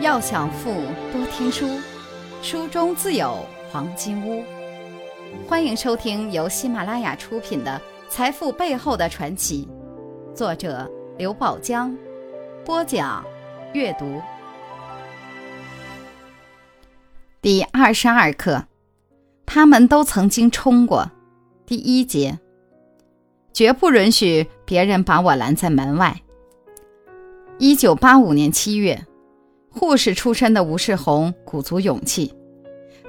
要想富，多听书，书中自有黄金屋。欢迎收听由喜马拉雅出品的《财富背后的传奇》，作者刘宝江，播讲阅读。第二十二课，他们都曾经冲过。第一节，绝不允许别人把我拦在门外。一九八五年七月。护士出身的吴世红鼓足勇气，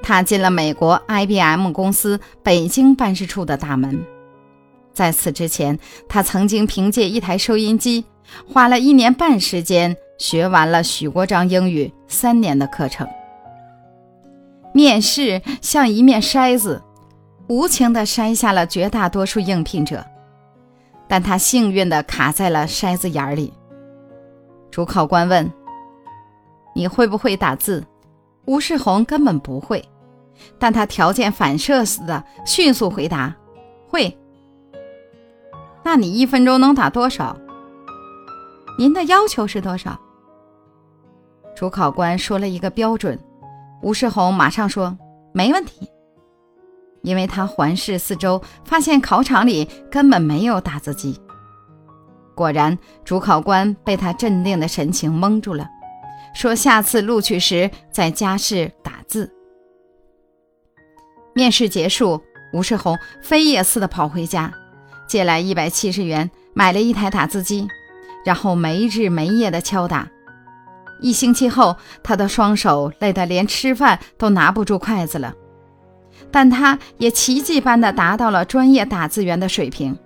踏进了美国 IBM 公司北京办事处的大门。在此之前，他曾经凭借一台收音机，花了一年半时间学完了许国璋英语三年的课程。面试像一面筛子，无情地筛下了绝大多数应聘者，但他幸运地卡在了筛子眼里。主考官问。你会不会打字？吴世红根本不会，但他条件反射似的迅速回答：“会。”那你一分钟能打多少？您的要求是多少？主考官说了一个标准，吴世红马上说：“没问题。”因为他环视四周，发现考场里根本没有打字机。果然，主考官被他镇定的神情蒙住了。说下次录取时在加试打字。面试结束，吴世红飞也似的跑回家，借来一百七十元买了一台打字机，然后没日没夜的敲打。一星期后，他的双手累得连吃饭都拿不住筷子了，但他也奇迹般的达到了专业打字员的水平。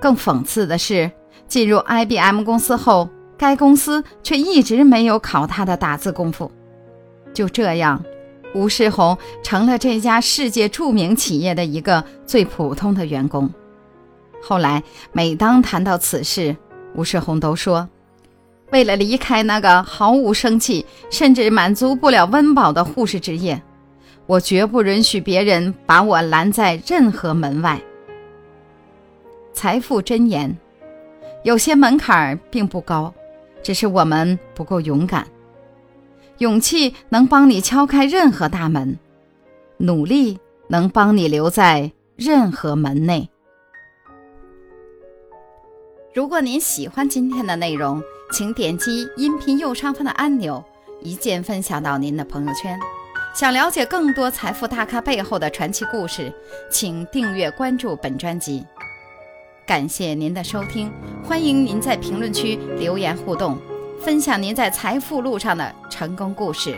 更讽刺的是，进入 IBM 公司后。该公司却一直没有考他的打字功夫。就这样，吴世红成了这家世界著名企业的一个最普通的员工。后来，每当谈到此事，吴世红都说：“为了离开那个毫无生气，甚至满足不了温饱的护士职业，我绝不允许别人把我拦在任何门外。”财富箴言：有些门槛并不高。只是我们不够勇敢，勇气能帮你敲开任何大门，努力能帮你留在任何门内。如果您喜欢今天的内容，请点击音频右上方的按钮，一键分享到您的朋友圈。想了解更多财富大咖背后的传奇故事，请订阅关注本专辑。感谢您的收听，欢迎您在评论区留言互动，分享您在财富路上的成功故事。